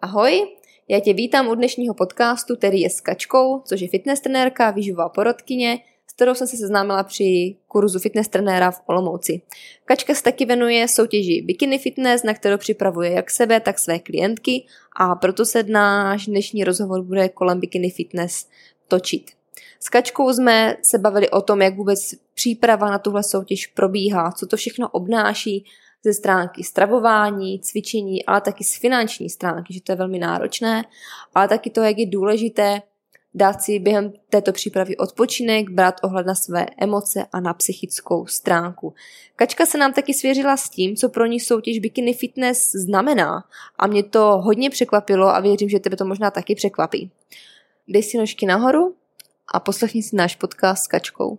Ahoj, já tě vítám u dnešního podcastu, který je s Kačkou, což je fitness trenérka, výživová porodkyně, s kterou jsem se seznámila při kurzu fitness trenéra v Olomouci. Kačka se taky věnuje soutěži Bikini Fitness, na kterou připravuje jak sebe, tak své klientky a proto se náš dnešní rozhovor bude kolem Bikini Fitness točit. S Kačkou jsme se bavili o tom, jak vůbec příprava na tuhle soutěž probíhá, co to všechno obnáší ze stránky stravování, cvičení, ale taky z finanční stránky, že to je velmi náročné, ale taky to, jak je důležité dát si během této přípravy odpočinek, brát ohled na své emoce a na psychickou stránku. Kačka se nám taky svěřila s tím, co pro ní soutěž Bikini Fitness znamená a mě to hodně překvapilo a věřím, že tebe to možná taky překvapí. Dej si nožky nahoru a poslechni si náš podcast s Kačkou.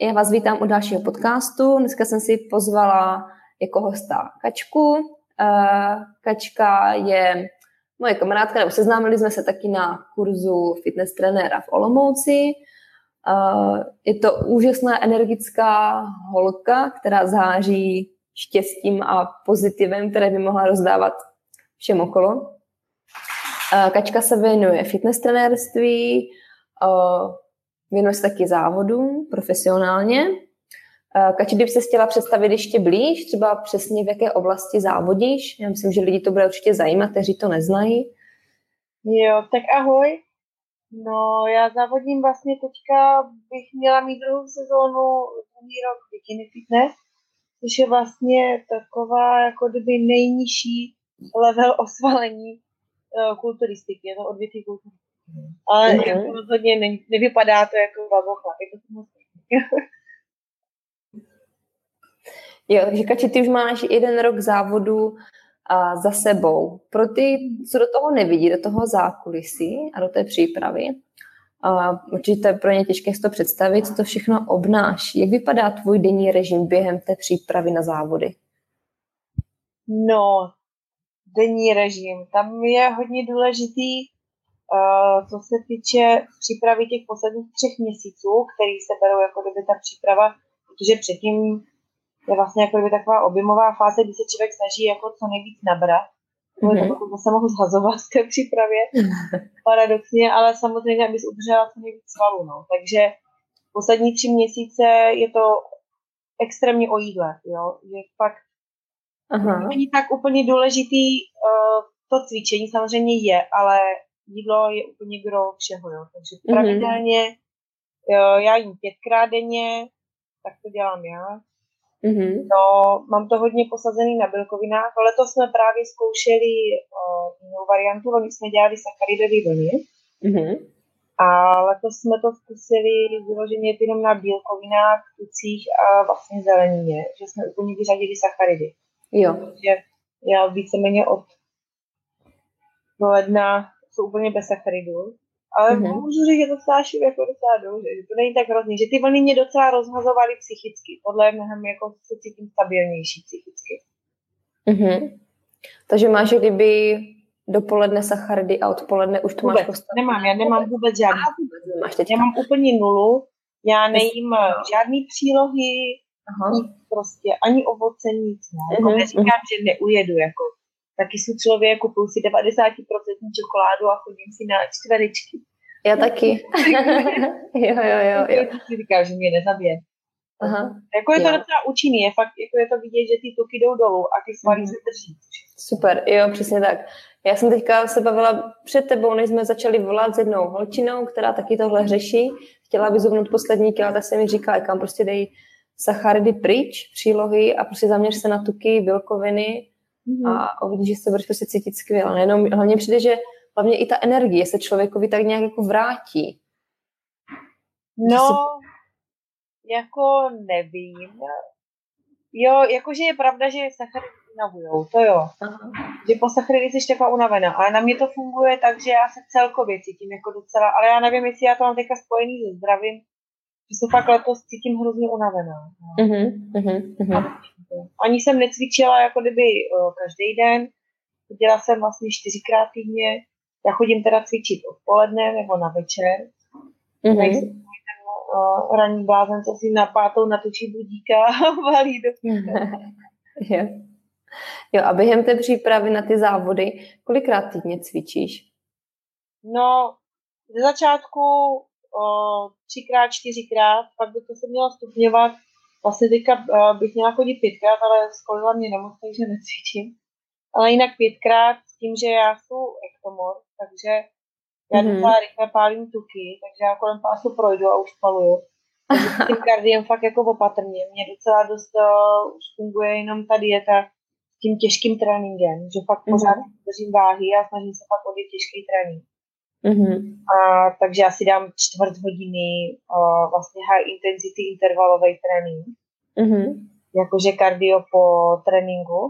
já vás vítám u dalšího podcastu. Dneska jsem si pozvala jako hosta Kačku. Eh, Kačka je moje kamarádka, nebo seznámili jsme se taky na kurzu fitness trenéra v Olomouci. Eh, Je to úžasná energická holka, která září štěstím a pozitivem, které by mohla rozdávat všem okolo. Eh, Kačka se věnuje fitness trenérství, eh, věnuje se taky závodům profesionálně. Eh, Kači, kdyby se chtěla představit ještě blíž, třeba přesně v jaké oblasti závodíš, já myslím, že lidi to bude určitě zajímat, kteří to neznají. Jo, tak ahoj. No, já závodím vlastně teďka, bych měla mít druhou sezónu, druhý rok Bikini Fitness, což je vlastně taková jako kdyby nejnižší level osvalení uh, kulturistiky, je to odvětví kulturistiky. Ale Mhm. jako rozhodně ne, nevypadá to jako babocha, je to moc Jo, takže Kači, ty už máš jeden rok závodu a za sebou. Pro ty, co do toho nevidí, do toho zákulisí a do té přípravy, a určitě to je pro ně těžké si to představit, co to všechno obnáší. Jak vypadá tvůj denní režim během té přípravy na závody? No, denní režim. Tam je hodně důležitý, co se týče přípravy těch posledních třech měsíců, který se berou jako kdyby ta příprava, protože předtím je vlastně jako kdyby taková objemová fáze, kdy se člověk snaží jako co nejvíc nabrat. Mhm. Mm-hmm. To se mohu zhazovat v té přípravě, paradoxně, ale samozřejmě, abys udržela co nejvíc svalů. No. Takže poslední tři měsíce je to extrémně o jídle, jo? že fakt Aha. Není tak úplně důležitý uh, to cvičení, samozřejmě je, ale jídlo je úplně gro všeho, jo. Takže Mhm. pravidelně jo, já jím pětkrát denně, tak to dělám já. Mhm. No, mám to hodně posazený na bílkovinách, ale to jsme právě zkoušeli uh, jinou variantu, oni jsme dělali sacharidové vlny Mhm. a letos jsme to zkusili vyloženě jenom na bílkovinách, tucích a vlastně zelenině, že jsme úplně vyřadili sacharidy. Jo. že já víceméně od ledna jsou úplně bez sacharidů. Ale Mhm. mm-hmm. můžu říct, že to stáší jako docela dobře, že to není tak hrozný, že ty vlny mě docela rozhazovaly psychicky. Podle mnohem jako se cítím stabilnější psychicky. Mhm. Takže máš kdyby dopoledne sacharidy a odpoledne už to máš Vůbec, postavené. nemám, já nemám vůbec žádný. vůbec nemáš teďka. Já mám úplně nulu, já nejím eh, žádný přílohy, Aha. nic prostě, ani ovoce, nic. Ne. Jako Mhm, neříkám, že neujedu, jako taky jsou člověk, kupuju si 90% čokoládu a chodím si na čtverečky. Já taky. jo, jo, jo, jo. Si říkám, že mě nezabije. Aha. Jako je to Jo. docela účinný, je fakt, jako je to vidět, že ty tuky jdou dolů a ty svaly Mhm. se drží. Super, jo, přesně tak. Já jsem teďka se bavila před tebou, než jsme začali volat s jednou holčinou, která taky tohle řeší. Chtěla vyzubnout poslední kila, tak se mi říká, kam prostě dej sacharidy pryč, přílohy a prostě zaměř se na tuky, bílkoviny. A uvidíš, že se budeš prostě cítit skvěle. Nejenom, hlavně přijde, že hlavně i ta energie se člověkovi tak nějak jako vrátí. No, jako nevím. Jo, jakože je pravda, že sacharidy unavujou, to jo. Aha. Že po sacharidy jsi taková unavená, ale na mě to funguje tak, že já se celkově cítím jako docela, ale já nevím, jestli já to mám teďka spojený se zdravím, že se fakt letos cítím hrozně unavená. Uh-huh, uh-huh, Ani jsem necvičila jako kdyby uh, každý den, chodila jsem vlastně čtyřikrát týdně, já chodím teda cvičit odpoledne nebo na večer, uh-huh uh, ranní blázen, co si na pátou natočí budíka a valí do jo. jo, a během té přípravy na ty závody, kolikrát týdně cvičíš? No, ze začátku o, třikrát, čtyřikrát, pak by to se mělo stupňovat. Vlastně teďka uh, bych měla chodit pětkrát, ale skolila mě nemoc, takže necvičím. Ale jinak pětkrát s tím, že já jsem ektomor, takže já mm-hmm. docela rychle pálím tuky, takže já kolem pásu projdu a už spaluju. Takže s tím kardiem fakt jako opatrně. Mně docela dost uh, už funguje jenom ta dieta s tím těžkým tréninkem, že fakt mm-hmm. pořád držím váhy a snažím se fakt odjet těžký trénink. Mm-hmm. A, takže já si dám čtvrt hodiny uh, vlastně high intensity intervalový trénink. Mm-hmm. Jakože kardio po tréninku.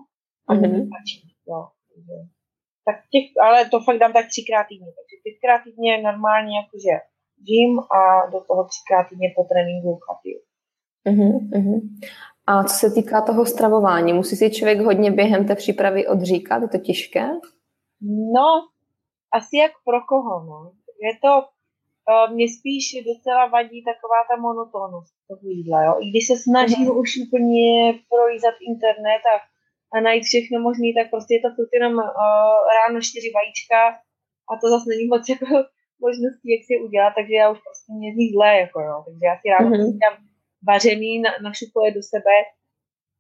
A mm-hmm. jo, takže tak těch, ale to fakt dám tak třikrát týdně. Takže pětkrát týdně normálně jakože gym a do toho třikrát týdně po tréninku kardio. Uh-huh, uh-huh. A co se týká toho stravování, musí si člověk hodně během té přípravy odříkat? Je to těžké? No, asi jak pro koho, no. Je to, uh, mě spíš docela vadí taková ta monotónnost toho jídla, jo. I když se snažím uh-huh. už úplně prolízat internet a a najít všechno možné, tak prostě je to furt jenom uh, ráno čtyři vajíčka a to zase není moc jako možností, jak si udělat, takže já už prostě mě zní zlé, jako jo. Takže já si ráno mm-hmm. dám vařený, na, našupuje do sebe,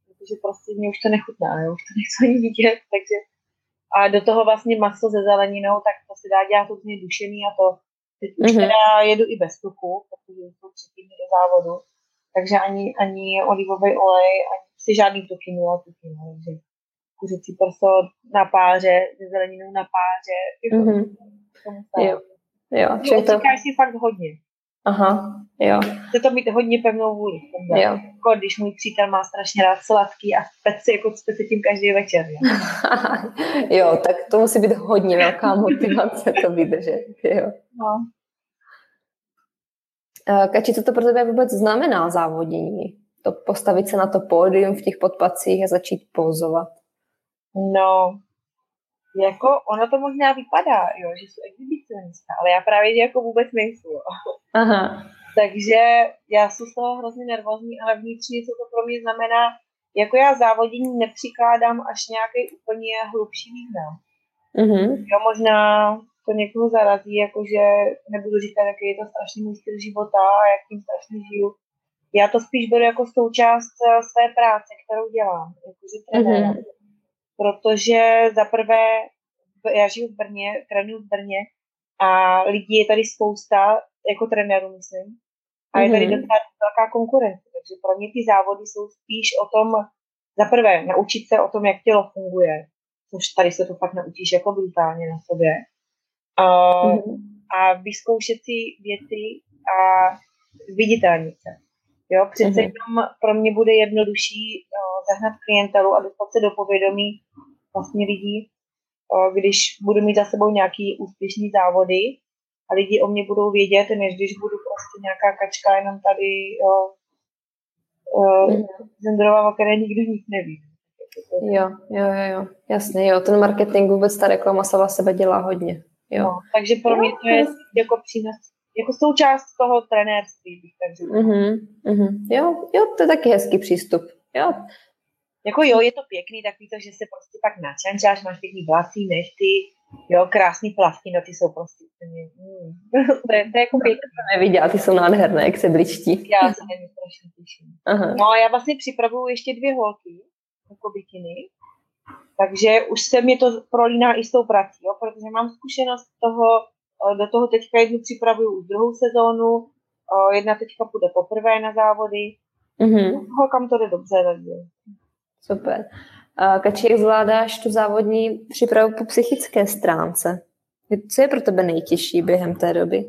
protože prostě mě už to nechutná, jo, už to nechci ani vidět, takže a do toho vlastně maso se zeleninou, tak to se dá dělat úplně dušený a to teď už mm-hmm. teda jedu i bez tuku, protože jsou týdny do závodu, takže ani, ani olivový olej, ani si žádný tuky, nula tuky, takže kuřecí prso na páře, se zeleninou na páře, mm-hmm. jo. Jo, čili to... si fakt hodně. Aha, jo. Chce to mít hodně pevnou vůli. Jo. Jako když můj přítel má strašně rád sladký a pec si jako se tím každý večer. Jo. jo, tak to musí být hodně velká motivace to vydržet. Jo. No. Kači, co to pro tebe vůbec znamená závodění? To postavit se na to pódium v těch podpacích a začít pozovat? No, jako ono to možná vypadá, jo, že jsou exhibicionista, ale já právě že jako vůbec nejsou. Aha. Takže já jsem z toho hrozně nervózní, ale vnitřně, co to pro mě znamená, jako já závodění nepřikládám až nějaký úplně hlubší význam. Mm-hmm. Jo, možná to někoho zarazí, jakože nebudu říkat, jaký je to strašný můj styl života a jak tím strašně žiju. Já to spíš beru jako součást eh, své práce, kterou dělám, jakože trenér. Mm-hmm protože za prvé já žiju v Brně, trénuji v Brně a lidí je tady spousta, jako trenéru myslím, a je tady mm-hmm. docela velká konkurence, takže pro mě ty závody jsou spíš o tom, za prvé naučit se o tom, jak tělo funguje, což tady se to fakt naučíš jako brutálně na sobě, a, mm-hmm. a vyzkoušet si věci a viditelnit se. Jo, přece mm-hmm. pro mě bude jednodušší zahnat klientelu a dostat se do povědomí vlastně lidí, když budu mít za sebou nějaký úspěšný závody a lidi o mě budou vědět, než když budu prostě nějaká kačka jenom tady jo, mm-hmm. o které nikdo nic neví. Jo, jo, jo, jo, jasně, jo, ten marketing vůbec ta reklama sama sebe dělá hodně. Jo. No, takže pro mě to je jako přínos jako součást toho trenérství, bych tak řekla. Mm-hmm, mm-hmm. Jo, jo, to je taky hezký přístup. Jo. Jako jo, je to pěkný, takový to, že se prostě pak načančáš, máš pěkný vlasy, nechty, jo, krásný plavky, no ty jsou prostě úplně, mm. to, je, to je jako pěkný. To neviděla, ty jsou nádherné, jak se bliští. Já se na ně strašně těším. Aha. No a já vlastně připravuju ještě dvě holky, jako bikiny, takže už se mi to prolíná i s tou prací, jo, protože mám zkušenost toho, do toho teďka jednu připravuju už druhou sezónu, jedna teďka půjde poprvé na závody. Mm-hmm. Holkám to jde dobře, takže. Super. Kači, jak zvládáš tu závodní přípravu po psychické stránce? Co je pro tebe nejtěžší během té doby?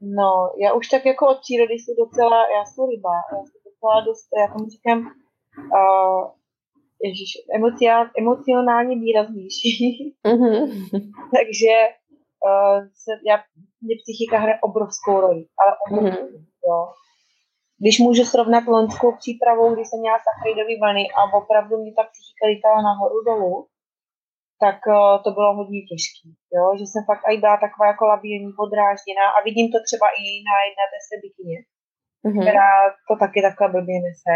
No, já už tak jako od přírody jsem docela, já jsem ryba, já jsem docela dost, já tomu říkám, uh, ježiš, emocia, emocionálně výraznější. Mhm. Takže uh, se, já, mě psychika hraje obrovskou roli, ale obrovskou, Mhm. jo. Když můžu srovnat loňskou přípravou, kdy jsem měla sacharidové vlny a opravdu mě ta psychika lítala nahoru dolů, tak uh, to bylo hodně těžké. Jo? Že jsem fakt i byla taková jako labilní, podrážděná a vidím to třeba i na jedné té své bikině, Mhm. která to taky takhle blbě nese.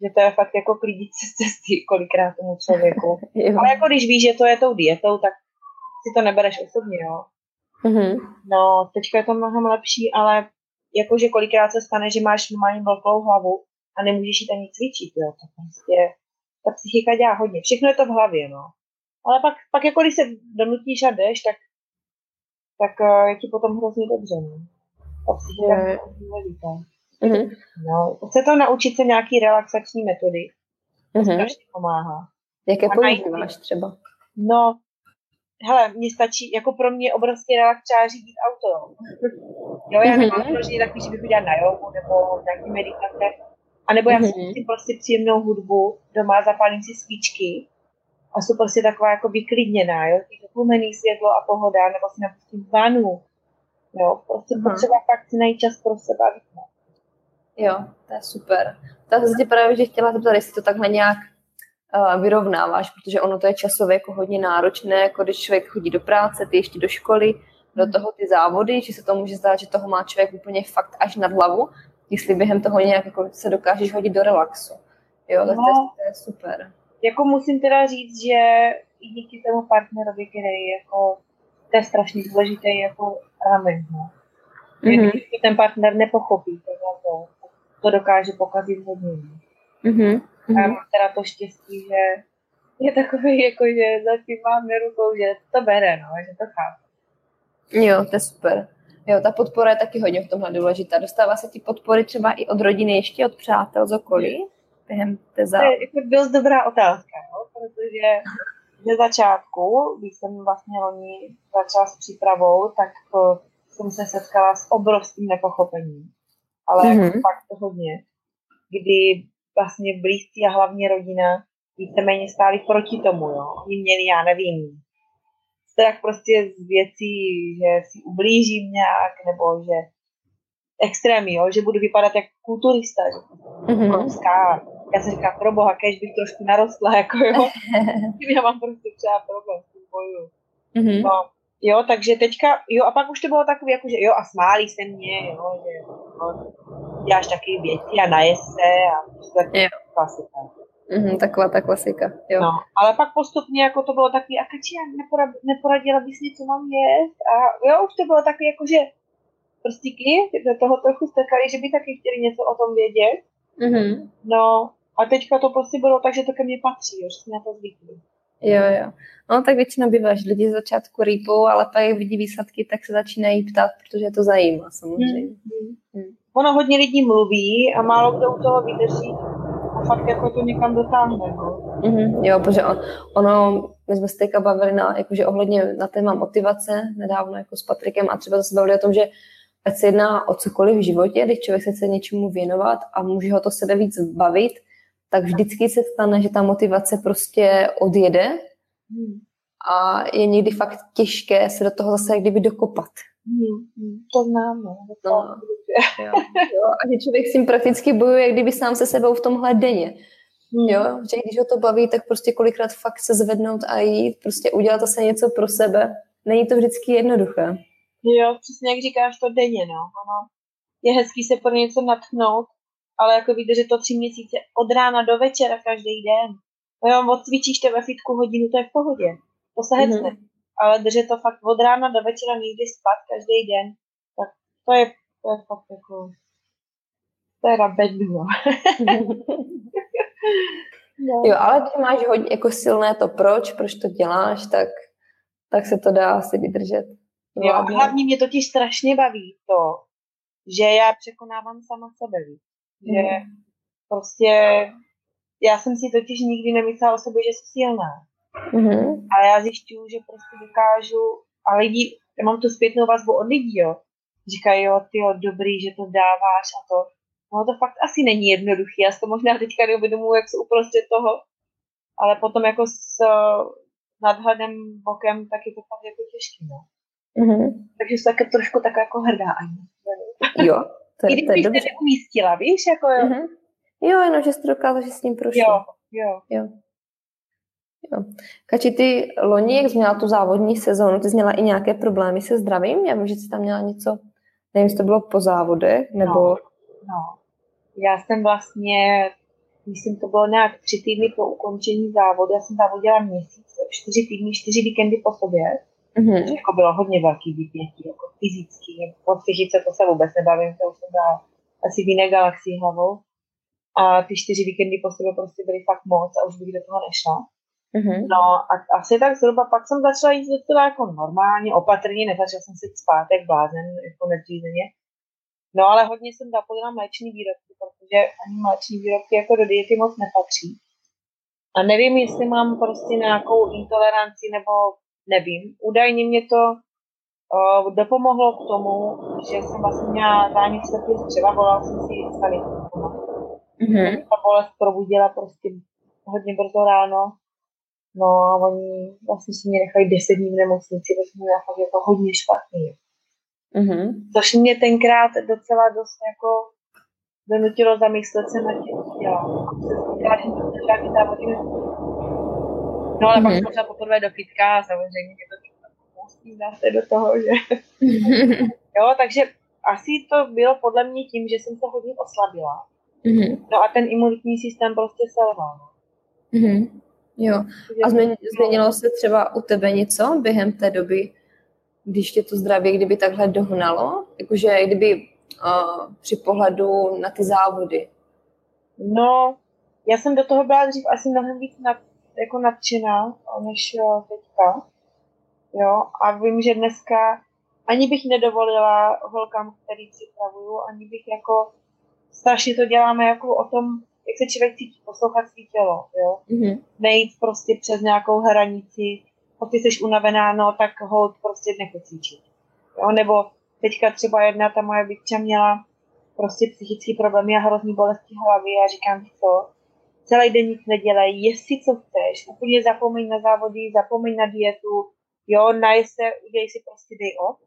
Že to je fakt jako klidit se z cesty kolikrát tomu člověku. Ale jako když víš, že to je tou dietou, tak si to nebereš osobně, jo. Mhm. No, teďka je to mnohem lepší, ale jakože kolikrát se stane, že máš normálně velkou hlavu a nemůžeš jít ani cvičit, jo. To prostě, ta psychika dělá hodně. Všechno je to v hlavě, no. Ale pak, pak jako když se donutíš a jdeš, tak, tak eh, je ti potom hrozně dobře, no. Ta psychika je důležitá. Mhm. No, chce to naučit se nějaký relaxační metody, Mhm. strašně pomáhá. Jaké používáš třeba? No, hele, mně stačí, jako pro mě je obrovský relax třeba řídit auto. Jo, jo já nemám Mhm. vyloženě takový, že bych udělala na jogu nebo nějaký meditace. A nebo já si Mhm. pustím prostě příjemnou hudbu doma, zapálím si svíčky a jsou prostě taková jako vyklidněná, jo, ty tlumený světlo a pohoda, nebo si napustím vanu. Jo, prostě Mhm. potřeba fakt si najít čas pro sebe. a. Jo, to je super. Tak jsem se tě právě že chtěla zeptat, jestli to takhle nějak vyrovnáváš, protože ono to je časově jako hodně náročné, jako když člověk chodí do práce, ty ještě do školy, do toho ty závody, že se to může zdát, že toho má člověk úplně fakt až nad hlavu, jestli během toho nějak jako se dokážeš hodit do relaxu. Jo, tak to, je, No. to je super. Jako musím teda říct, že i díky tomu partnerovi, který jako, to je strašně důležitý jako element, no. Mhm. Když to ten partner nepochopí, tak to, to dokáže pokazit hodně. no. Mhm. A já Mhm. mám teda to štěstí, že je takový, jako, že zatím mám rukou, že to bere, no, že to chápu. Jo, to je super. Jo, ta podpora je taky hodně v tomhle důležitá. Dostává se ti podpory třeba i od rodiny, ještě od přátel z okolí během té To je jako dost dobrá otázka, no, protože ze začátku, když jsem vlastně loni začala s přípravou, tak uh, jsem se setkala s obrovským nepochopením. Ale Mhm. jako fakt hodně. Kdy vlastně blízcí a hlavně rodina víceméně stáli proti tomu, jo. Oni měli, já nevím, strach prostě z věcí, že si ublížím nějak, nebo že extrémy, jo, že budu vypadat jako kulturista, že Mhm. obrovská. Já jsem říkala, pro boha, kež bych trošku narostla, jako jo. Já mám prostě třeba problém s tím boju. Mhm. No, jo, takže teďka, jo, a pak už to bylo takové, jako, že jo, a smáli se mě, jo, že no, děláš taky věci a najez se a Jo. klasika. Mhm, taková ta klasika. Jo. No, ale pak postupně jako to bylo takový, a Kači, já nepora- neporadila bys mi, co mám jíst? A jo, už to bylo taky jako, že prstíky do toho trochu strkali, že by taky chtěli něco o tom vědět. Mhm. No, a teďka to prostě bylo tak, že to ke mně patří, jo, že jsme na to zvykli. Jo, jo. No tak většinou bývá, že lidi z začátku rýpou, ale pak jak vidí výsledky, tak se začínají ptát, protože je to zajímá samozřejmě. Hmm. Ono hodně lidí mluví a málo kdo u toho vydrží a fakt jako to někam dotáhne. No. Mhm, jo, protože on, ono, my jsme se teďka bavili na, jakože ohledně na téma motivace nedávno jako s Patrikem a třeba se bavili o tom, že ať se jedná o cokoliv v životě, když člověk se chce něčemu věnovat a může ho to sebe víc bavit, tak vždycky se stane, že ta motivace prostě odjede Hmm. a je někdy fakt těžké se do toho zase kdyby dokopat. Hmm. Hmm. To znám, no. No. Jo, jo, a že člověk s tím prakticky bojuje, jak kdyby sám se sebou v tomhle denně. Hmm. Jo, že když ho to baví, tak prostě kolikrát fakt se zvednout a jít, prostě udělat zase něco pro sebe. Není to vždycky jednoduché. Jo, přesně jak říkáš, to denně, no. Ono je hezký se pro něco natchnout, ale jako vydržet to tři měsíce od rána do večera každý den. No jo, odcvičíš to ve fitku hodinu, to je v pohodě. To se hecne. Mhm. Ale držet to fakt od rána do večera někdy spát každý den, tak to je, to je fakt jako... To je rabedno. No. Jo, ale když máš hodně jako silné to proč, proč to děláš, tak, tak se to dá asi vydržet. Jo, a hlavně mě totiž strašně baví to, že já překonávám sama sebe. Že Mhm. prostě já jsem si totiž nikdy nemyslela o sobě, že jsem silná. Mhm. Ale já zjišťuju, že prostě dokážu, a lidi, já mám tu zpětnou vazbu od lidí, jo. Říkají, jo, ty jo, dobrý, že to dáváš a to. No to fakt asi není jednoduchý, já si to možná teďka neuvědomuji, jak se uprostřed toho, ale potom jako s nadhledem bokem, tak je to fakt jako těžké, no. Mm-hmm. Takže jsem taky trošku tak jako hrdá ani. Jo, to je, I to je dobře. umístila, víš, jako jo. Mm-hmm. Jo, jenom, že jsi dokázala, že s ním prošla. Jo, jo. jo. Jo. Kači, ty loni, jak jsi měla tu závodní sezónu, ty jsi měla i nějaké problémy se zdravím? Já vím, že jsi tam měla něco, nevím, jestli to bylo po závodech, nebo... No, no. Já jsem vlastně, myslím, to bylo nějak tři týdny po ukončení závodu, já jsem závodila měsíc, čtyři týdny, čtyři víkendy po sobě. Mm-hmm. To jako bylo hodně velký vypětí, jako fyzický, po psychice to se vůbec nebavím, to už jsem dala asi v jiné galaxii hlavou. A ty čtyři víkendy po sobě prostě byly fakt moc a už bych do toho nešla. Mm-hmm. No a asi tak zhruba pak jsem začala jít docela jako normálně, opatrně, nezačala jsem si spát jak blázen, jako nedřízeně. No ale hodně jsem zapojila mléční výrobky, protože ani mléční výrobky jako do diety moc nepatří. A nevím, jestli mám prostě nějakou intoleranci nebo nevím. Údajně mě to uh, dopomohlo k tomu, že jsem vlastně měla zánět slepého střeva, volala jsem si sanit. Mm-hmm. Ta bolest probudila prostě hodně brzo ráno No a oni vlastně si mě nechali 10 dní v nemocnici, protože mě fakt jako hodně špatný. Mm-hmm. Což mě tenkrát docela dost jako donutilo zamyslet se na tím, já No ale mm-hmm. pak jsem šla poprvé do fitka a samozřejmě mě to musím dát se do toho, že... jo, takže asi to bylo podle mě tím, že jsem se hodně oslabila. Mm-hmm. No a ten imunitní systém prostě selhal. Mm-hmm. Jo. A změnilo se třeba u tebe něco během té doby, když tě to zdraví, kdyby takhle dohnalo? Jakože kdyby uh, při pohledu na ty závody. No, já jsem do toho byla dřív asi mnohem víc nad, jako nadšená, než uh, teďka. Jo, a vím, že dneska ani bych nedovolila holkám, který připravuju, ani bych jako strašně to děláme jako o tom, jak se člověk cítí, poslouchat svý tělo, jo. Mm-hmm. Nejít prostě přes nějakou hranici, pokud jsi unavená, no, tak hold prostě nepocíčit. Jo, nebo teďka třeba jedna ta moje bytča měla prostě psychický problémy a hrozný bolesti hlavy a říkám, co, celý den nic nedělej, jestli co chceš, úplně zapomeň na závody, zapomeň na dietu, jo, naj se, udělej si prostě day off,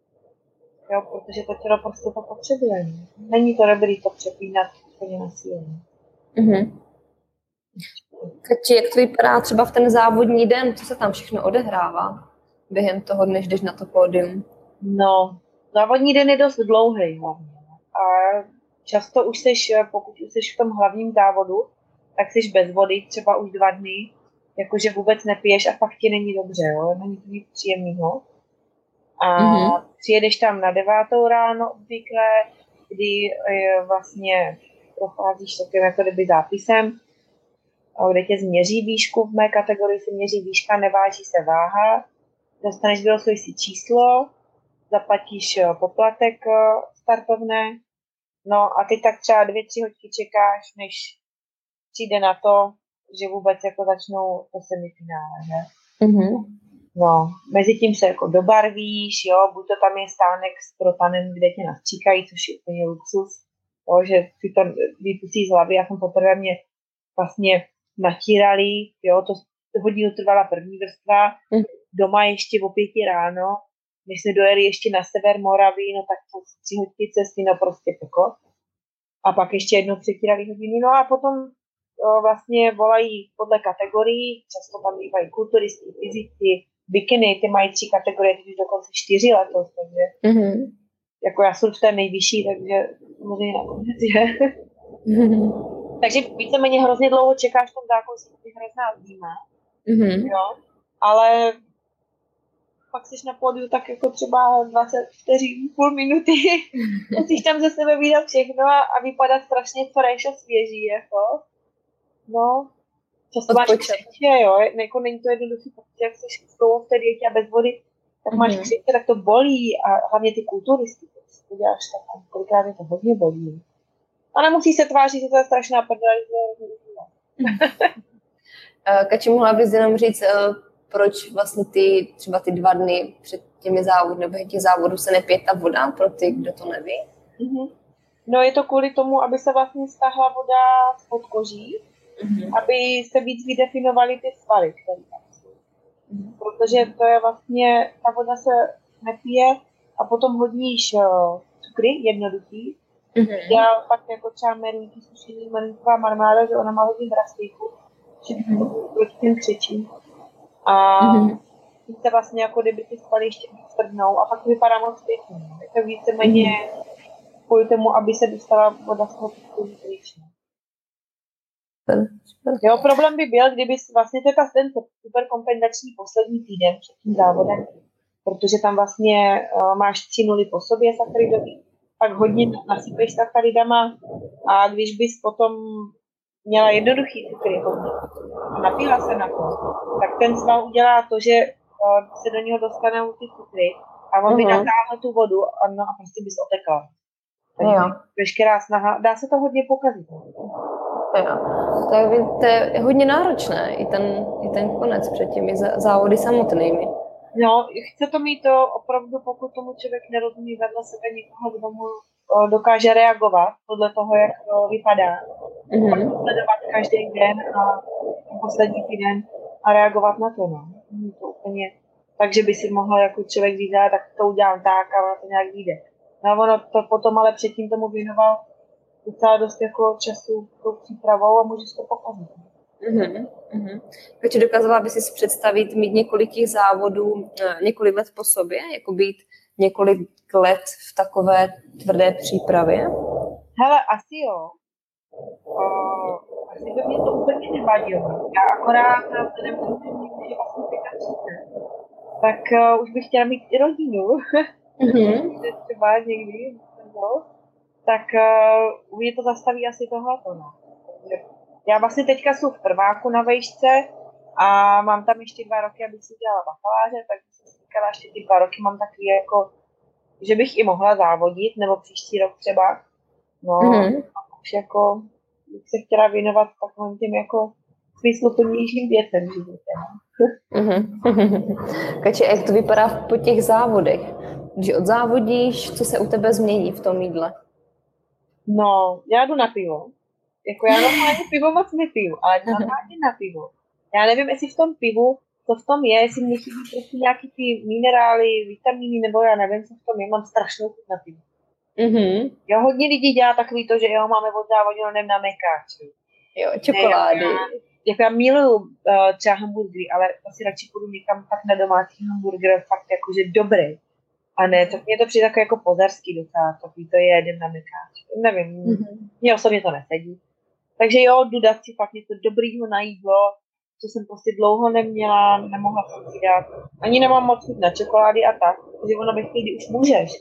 jo, protože to tělo prostě to potřebuje. Není to dobrý to přepínat úplně na sílu. Mm-hmm. jak to vypadá třeba v ten závodní den, co se tam všechno odehrává během toho, než jdeš na to pódium? No, závodní den je dost dlouhý hlavně. A často už seš, pokud už jsi v tom hlavním závodu, tak jsi bez vody třeba už dva dny, jakože vůbec nepiješ a fakt ti není dobře, jo? není to nic příjemného. A mm-hmm. přijedeš tam na devátou ráno obvykle, kdy vlastně procházíš takovým jako kdyby zápisem, kde tě změří výšku, v mé kategorii se měří výška, neváží se váha, dostaneš vylosuješ si číslo, zaplatíš eh, poplatek eh, startovné, no a teď tak třeba dvě, tři hodky čekáš, než přijde na to, že vůbec jako začnou to semifinále, že? Mm-hmm. No, mezi tím se jako dobarvíš, jo, buď to tam je stánek s protanem, kde tě nastříkají, což je úplně luxus, jo, že si to vypustí z hlavy. Já jsem poprvé mě vlastně natírali, jo, to hodinu trvala první vrstva, mm. doma ještě o pěti ráno, než jsme dojeli ještě na sever Moravy, no tak to tři hodiny cesty, no prostě peklo. A pak ještě jednou přetírali hodinu, no a potom jo, vlastně volají podle kategorií, často tam bývají kulturisti, fyzici, bikiny, ty mají tři kategorie, teď dokonce čtyři letos, takže mm-hmm jako já jsem v té nejvyšší, takže samozřejmě nakonec je. takže víceméně hrozně dlouho čekáš v tom zákonství, je hrozná zima. Mm-hmm. Jo? Ale pak jsi na pódiu tak jako třeba 20 vteřin, půl minuty, musíš tam ze sebe vydat všechno a, a vypadat strašně fresh a svěží, jako. No, často máš křiče, jo, jako není to jednoduché, protože jak jsi v té dietě a bez vody, tak máš mm-hmm. křiče, tak to bolí a hlavně ty kulturisty, to děláš tak, kolikrát je to hodně bolí. A nemusí se tvářit, že to je strašná prdel, že eh, Kači, mohla bys jenom říct, eh, proč vlastně ty třeba ty dva dny před těmi závody nebo těch závodů se nepije ta voda pro ty, kdo to neví? Mm-hmm. No je to kvůli tomu, aby se vlastně stáhla voda spod koží, mm-hmm. aby se víc vydefinovaly ty svaly, které tam. Protože to je vlastně, ta voda se nepije a potom hodníš uh, cukry, jednoduchý. Mm-hmm. Já pak jako třeba merínky, sušený merínková marmáda, že ona má hodně drastíku, mm-hmm. proti těm křečím. A mm-hmm. se vlastně jako kdyby ty svaly ještě tvrdnou a pak vypadá moc pěkně. Je to víceméně mm-hmm. kvůli tomu, aby se dostala voda z toho pryč. Jo, problém by byl, kdyby vlastně to je ten super kompenzační poslední týden před tím závodem, protože tam vlastně uh, máš tři nuly po sobě sacharidový, pak hodně nasypeš sacharidama a když bys potom měla jednoduchý cukry hodně a napila se na to, tak ten sval udělá to, že uh, se do něho dostanou ty cukry a on by uh-huh. natáhl tu vodu a, no, a prostě bys otekla. Takže jo. veškerá snaha, dá se to hodně pokazit. Jo. Tak to je hodně náročné, i ten, i ten konec před těmi závody samotnými. No, chce to mít to opravdu, pokud tomu člověk nerozumí vedle sebe někoho, kdo mu dokáže reagovat podle toho, jak to vypadá. Mm-hmm. Sledovat každý den a poslední týden a reagovat na to. No. To úplně, takže by si mohl jako člověk říct, tak to udělám tak a ono to nějak vyjde. No ono to potom ale předtím tomu věnoval docela dost jako času tou přípravou a můžeš to pokazit. Mm-hmm. mm-hmm. Takže dokázala by si představit mít několik těch závodů eh, několik let po sobě, jako být několik let v takové tvrdé přípravě? Hele, asi jo. O, asi by mě to úplně nevadilo. Já akorát vzhledem k tomu, že vlastně 35, tak uh, už bych chtěla mít i rodinu. Mm-hmm. třeba někdy, nebo, tak uh, mě to zastaví asi tohleto. No. Já vlastně teďka jsem v prváku na vejšce a mám tam ještě dva roky, abych si dělala bakaláře, tak jsem si říkala, ještě ty dva roky mám takový jako, že bych i mohla závodit, nebo příští rok třeba. No, mm-hmm. už jako bych se chtěla věnovat takovým těm jako smysluplnějším věcem v životě. Mm-hmm. Kači, jak to vypadá po těch závodech? Když odzávodíš, co se u tebe změní v tom jídle? No, já jdu na pivo. Jako já normálně pivo moc nepiju, ale normálně na pivo. Já nevím, jestli v tom pivu, co v tom je, jestli mě chybí prostě nějaký ty minerály, vitamíny, nebo já nevím, co v tom je, mám strašnou chuť na pivo. Mm-hmm. Jo, hodně lidí dělá takový to, že jo, máme od nevím, na mekáči. Jo, čokolády. Ne, jako, jako já miluju uh, třeba hamburgery, ale asi radši půjdu někam tak na domácí hamburger, fakt jakože dobrý. A ne, to mě to přijde jako, jako pozarský docela, takový to je jeden na mekáč. Nevím, mm-hmm. mě osobně to nesedí. Takže jo, jdu dát si fakt něco dobrýho na jídlo, co jsem prostě dlouho neměla, nemohla jsem si dát. Ani nemám moc chuť na čokolády a tak, protože ona ve chvíli už můžeš.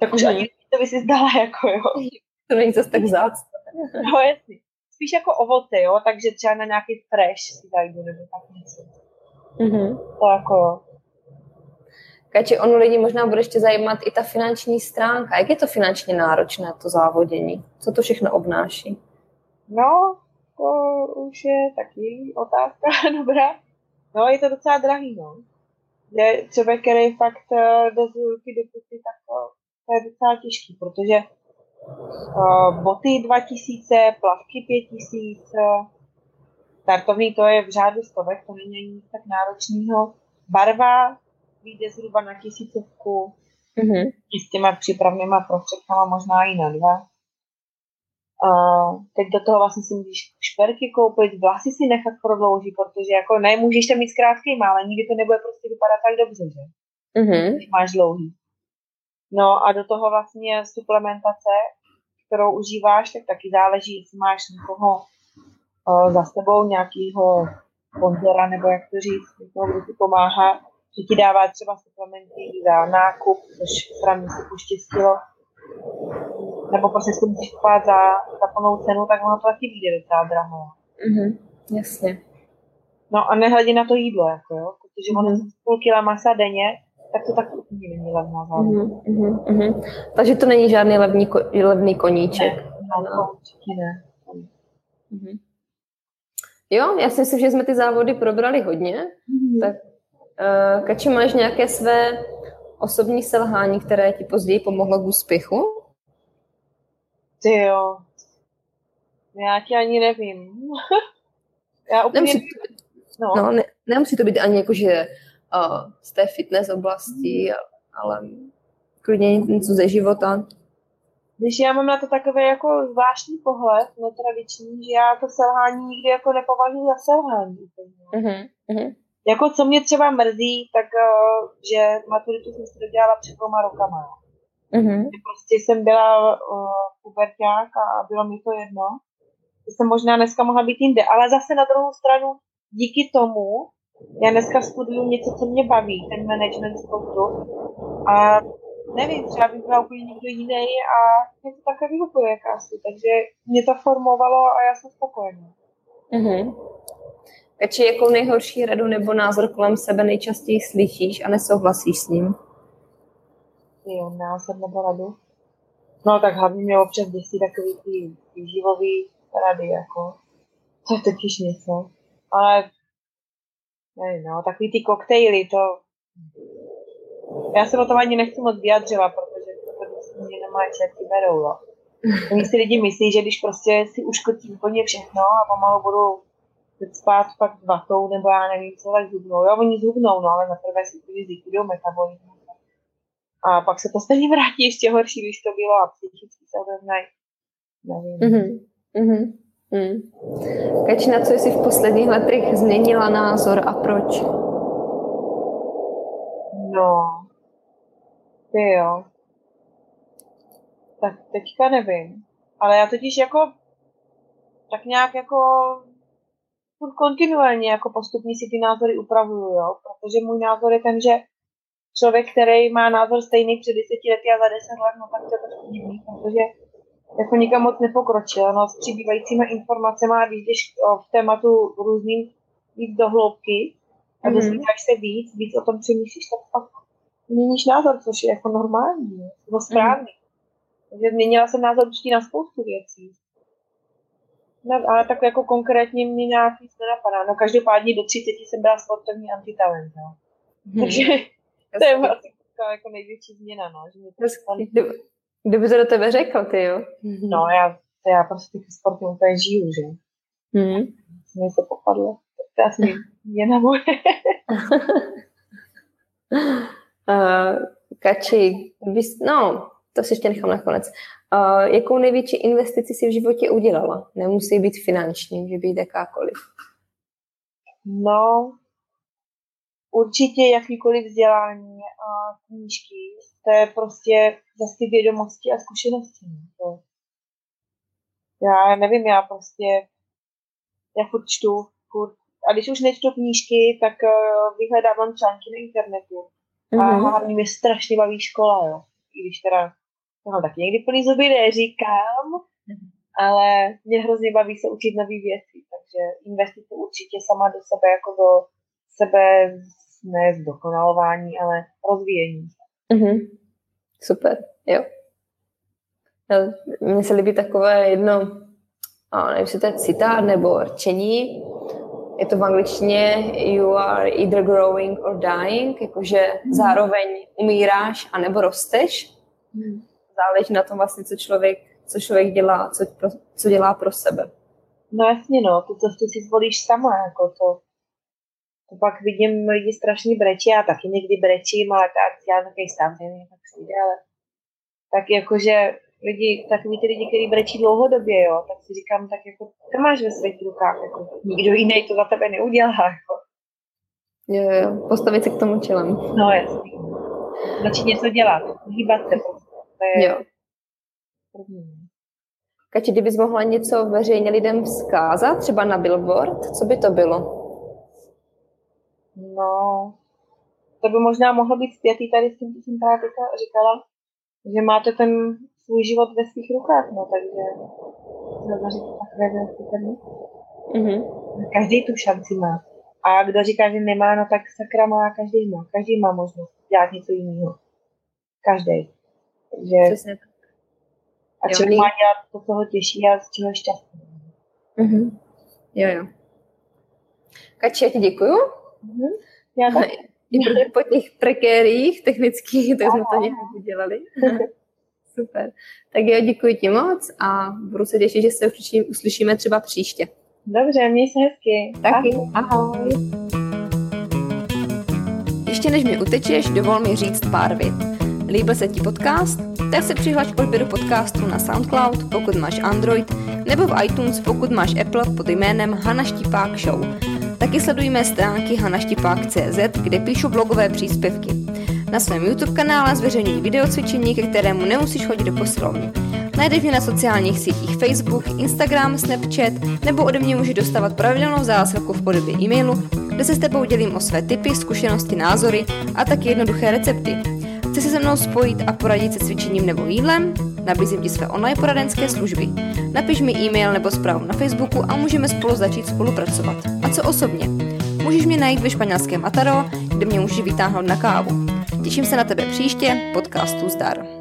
Tak už mm. ani to by si zdala, jako jo. To není zase tak vzácné. No jasně. Spíš jako ovoce, jo, takže třeba na nějaký fresh si zajdu, nebo tak něco. Mm-hmm. To jako. Kači, ono lidi možná bude ještě zajímat i ta finanční stránka. Jak je to finančně náročné, to závodění? Co to všechno obnáší? No, to už je taky otázka dobrá. No, je to docela drahý, no. Je člověk, který fakt jde z do pusy, tak to, to je docela těžký, protože uh, boty 2000, plavky 5000, startovní to je v řádu stovek, to není nic tak náročného. Barva vyjde zhruba na tisícovku, mm-hmm. s těma přípravnýma prostředkama možná i na dva. Uh, teď do toho vlastně si můžeš šperky koupit, vlasy si nechat prodloužit, protože jako nemůžeš tam mít krátký ale nikdy to nebude prostě vypadat tak dobře, že? Mm-hmm. Když máš dlouhý. No a do toho vlastně suplementace, kterou užíváš, tak taky záleží, jestli máš někoho uh, za sebou, nějakého sponzora, nebo jak to říct, někoho, kdo ti pomáhá, že ti dává třeba suplementy za nákup, což se mi poštěstilo nebo prostě si to musíš kupovat za, za plnou cenu, tak ono to taky vyjde docela draho. Mhm, jasně. No a nehledě na to jídlo, jako jo, protože ono mm-hmm. půl kila masa denně, tak to tak úplně není levná mm-hmm, mm-hmm. Takže to není žádný levný, levný koníček. Ne, no, no. určitě ne. Mm-hmm. Jo, já si myslím, že jsme ty závody probrali hodně. Mm-hmm. Tak Kači, máš nějaké své osobní selhání, které ti později pomohlo k úspěchu? Ty jo. Já ti ani nevím. Já úplně... Nemusí to být, No, no, ne, nemusí to být ani jako, že uh, z té fitness oblasti, ale klidně něco ze života. když já mám na to takový jako zvláštní pohled, netradiční, že já to selhání nikdy jako nepovažuji za selhání. Uh-huh. Uh-huh. Jako co mě třeba mrzí, tak uh, že maturitu jsem si dodělala před dvěma rokama. Že Prostě jsem byla uh, puberťák a bylo mi to jedno. Že jsem možná dneska mohla být jinde, ale zase na druhou stranu díky tomu, já dneska studuju něco, co mě baví, ten management sportu. A nevím, třeba bych byla úplně někdo jiný a je to takový úplně asi. Takže mě to formovalo a já jsem spokojená. Uh-huh. Takže jakou nejhorší radu nebo názor kolem sebe nejčastěji slyšíš a nesouhlasíš s ním? Jo, názor nebo radu. No tak hlavně mě občas děsí takový ty výživový rady, jako. To je totiž něco. Ale nevím, no, takový ty koktejly, to... Já se o tom ani nechci moc vyjadřovat, protože to myslím, že nemá čerti berou, jo. Oni si lidi myslí, že když prostě si uškrtí úplně všechno a pomalu budou spát pak s vatou, nebo já nevím co, tak zhubnou. Jo, oni zhubnou, no, ale za prvé si úplně zlikvidují metabolismus. A pak se to stejně vrátí ještě horší, když to bylo a psychicky se odevnají. Nevím. Mhm. Mhm. Mhm. Kači, na co jsi v posledních letech změnila názor a proč? No, ty jo. Tak teďka nevím. Ale já totiž jako tak nějak jako kontinuálně jako postupně si ty názory upravuju, jo. Protože můj názor je ten, že člověk, který má názor stejný před deseti lety a za deset let, no tak to je trošku divný, protože jako nikam moc nepokročil, no s přibývajícíma informacemi a když jdeš v tématu různým víc do hloubky a Mhm. dozvídáš se víc, víc o tom přemýšlíš, tak pak měníš názor, což je jako normální, nebo správný. Takže změnila jsem názor určitě na spoustu věcí. No, ale tak jako konkrétně mě nějak nic nenapadá. No každopádně do 30 jsem byla sportovní antitalent, no. Mhm. Takže to je asi jako největší změna, no. Že mě to. Kdo, kdo by to do tebe řekl, ty jo? No, já, já prostě ty sporty úplně žiju, že? Mhm. Mě to popadlo. To je asi jen moje. Uh, Kači, bys, no, to si ještě nechám nakonec. Uh, jakou největší investici si v životě udělala? Nemusí být finanční, může být jakákoliv. No, určitě jakýkoliv vzdělání a knížky, to je prostě zase ty vědomosti a zkušenosti. no. To, já nevím, já prostě, já furt čtu, furt, a když už nečtu knížky, tak uh, vyhledávám články na internetu. A Mhm. hlavně mě strašně baví škola, jo. I když teda, no tak někdy plný zuby neříkám, ale mě hrozně baví se učit nové věci, takže investice určitě sama do sebe, jako do sebe, ne zdokonalování, ale rozvíjení. Mhm. Super, jo. Jo, Mně se líbí takové jedno, a nevím, jestli to je citát nebo rčení, je to v angličtině you are either growing or dying, jakože zároveň umíráš anebo rosteš. Záleží na tom vlastně, co člověk, co člověk dělá, co, pro, co dělá pro sebe. No jasně no, tu cestu si zvolíš sama, jako to. To pak vidím lidi strašně brečí, já taky někdy brečím, ale tak já takový samozřejmě, tak přijde, ale tak jakože lidi, takový ty lidi, kteří brečí dlouhodobě, jo, tak si říkám, tak jako to máš ve svých rukách, jako nikdo jiný to za tebe neudělá, jako. Jo, jo, postavit se k tomu čelem. No jasně. Začít něco dělat, hýbat se. To je Jo. první. Kači, kdybys mohla něco veřejně lidem vzkázat, třeba na billboard, co by to bylo? No, to by možná mohlo být zpětý tady s tím, co jsem právě říkala, že máte ten svůj život ve svých rukách, no, takže zrovna říct takové věci tady. Mhm. Každý tu šanci má. A kdo říká, že nemá, no tak sakra má, každý má. Každý má možnost dělat něco jiného. Každý. Takže, Přesně tak. a Jo, člověk má dělat to, co ho těší a z čeho je šťastný. Mhm. Jo, jo. Kači, já ti děkuju. Mhm. Já tak. I po těch prekérích technických, tak jsme to nějak udělali. Super. Tak jo, děkuji ti moc a budu se těšit, že se uslyšíme třeba příště. Dobře, měj se hezky. Taky. Ahoj. Ještě než mi utečeš, dovol mi říct pár vět. Líbil se ti podcast? Tak se přihlaš k odběru podcastu na SoundCloud, pokud máš Android, nebo v iTunes, pokud máš Apple pod jménem Hana Štipák Show. Taky sledujme stránky hanaštipák.cz, kde píšu blogové příspěvky. Na svém YouTube kanále zveřejňuji videocvičení, ke kterému nemusíš chodit do posilovny. Najdeš mě na sociálních sítích Facebook, Instagram, Snapchat nebo ode mě můžeš dostávat pravidelnou zásilku v podobě e-mailu, kde se s tebou dělím o své typy, zkušenosti, názory a taky jednoduché recepty. Chci se se mnou spojit a poradit se cvičením nebo jídlem? Nabízím ti své online poradenské služby. Napiš mi e-mail nebo zprávu na Facebooku a můžeme spolu začít spolupracovat. A co osobně? Můžeš mě najít ve španělském Ataro, kde mě můžeš vytáhnout na kávu. Těším se na tebe příště, podcastu Zdar.